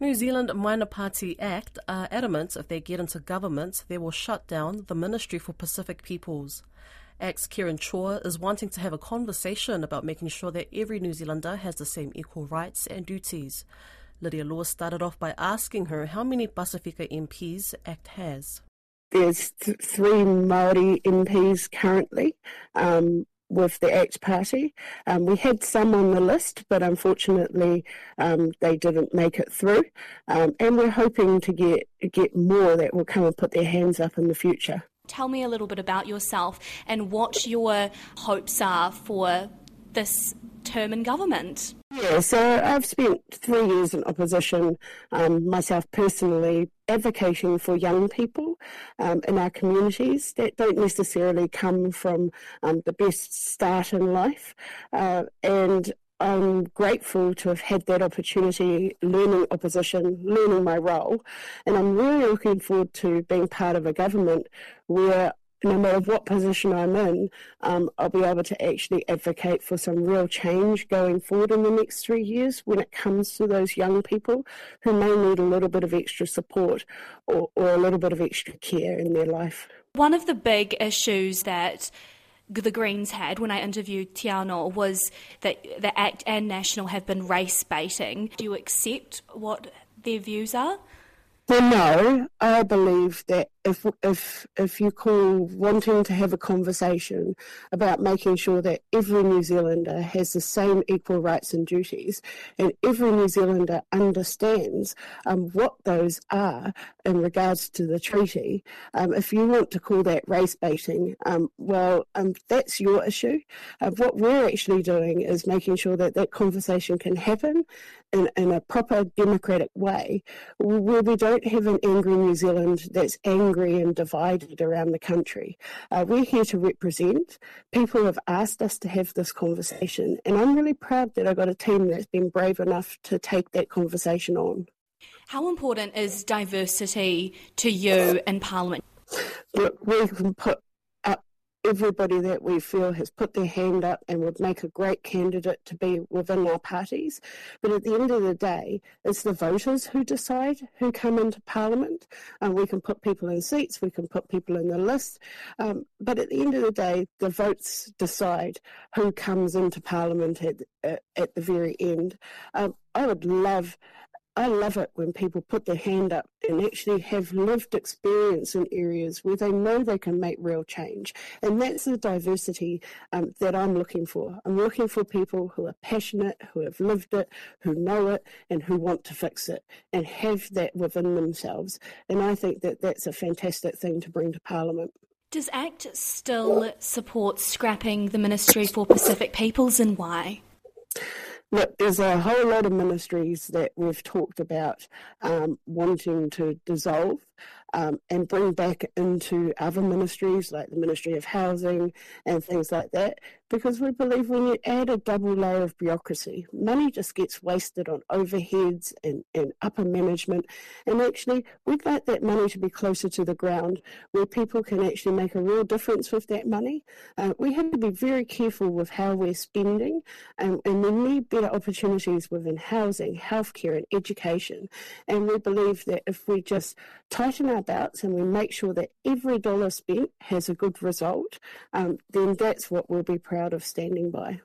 New Zealand Minor Party ACT are adamant if they get into government, they will shut down the Ministry for Pacific Peoples. Ex Karen Chhour is wanting to have a conversation about making sure that every New Zealander has the same equal rights and duties. Lydia Law started off by asking her how many Pasifika MPs ACT has. There's th- three Maori MPs currently. Um, with the ACT Party. Um, we had some on the list, but unfortunately um, they didn't make it through. Um, and we're hoping to get get more that will come and put their hands up in the future. Tell me a little bit about yourself and what your hopes are for this term in government. Yeah, so I've spent three years in opposition, um, myself personally, advocating for young people um, in our communities that don't necessarily come from um, the best start in life. Uh, and I'm grateful to have had that opportunity, learning opposition, learning my role, and I'm really looking forward to being part of a government where no matter what position I'm in, um, I'll be able to actually advocate for some real change going forward in the next three years when it comes to those young people who may need a little bit of extra support or, or a little bit of extra care in their life. One of the big issues that the Greens had when I interviewed Tiano was that the ACT and National have been race baiting. Do you accept what their views are? Well, no, I believe that if if if you call wanting to have a conversation about making sure that every New Zealander has the same equal rights and duties, and every New Zealander understands um, what those are in regards to the treaty, um, if you want to call that race baiting, um, well, um, that's your issue. Uh, what we're actually doing is making sure that that conversation can happen in, in a proper democratic way, where we don't have an angry New Zealand that's angry and divided around the country. Uh, we're here to represent. People have asked us to have this conversation, and I'm really proud that I got a team that's been brave enough to take that conversation on. How important is diversity to you in Parliament? Look, we can put everybody that we feel has put their hand up and would make a great candidate to be within our parties. But at the end of the day, it's the voters who decide who come into Parliament. Um, we can put people in seats, we can put people in the list, um, but at the end of the day, the votes decide who comes into Parliament at, uh, at the very end. Um, I would love I love it when people put their hand up and actually have lived experience in areas where they know they can make real change. And that's the diversity um, that I'm looking for. I'm looking for people who are passionate, who have lived it, who know it, and who want to fix it and have that within themselves. And I think that that's a fantastic thing to bring to Parliament. Does ACT still support scrapping the Ministry for Pacific Peoples and why? Look, there's a whole lot of ministries that we've talked about um, wanting to dissolve um, and bring back into other ministries like the Ministry of Housing and things like that, because we believe when you add a double layer of bureaucracy, money just gets wasted on overheads and, and upper management. And actually, we'd like that money to be closer to the ground where people can actually make a real difference with that money. Uh, we have to be very careful with how we're spending, and, and we need better opportunities within housing, healthcare, and education. And we believe that if we just tighten our belts and we make sure that every dollar spent has a good result, um, then that's what we'll be proud of standing by.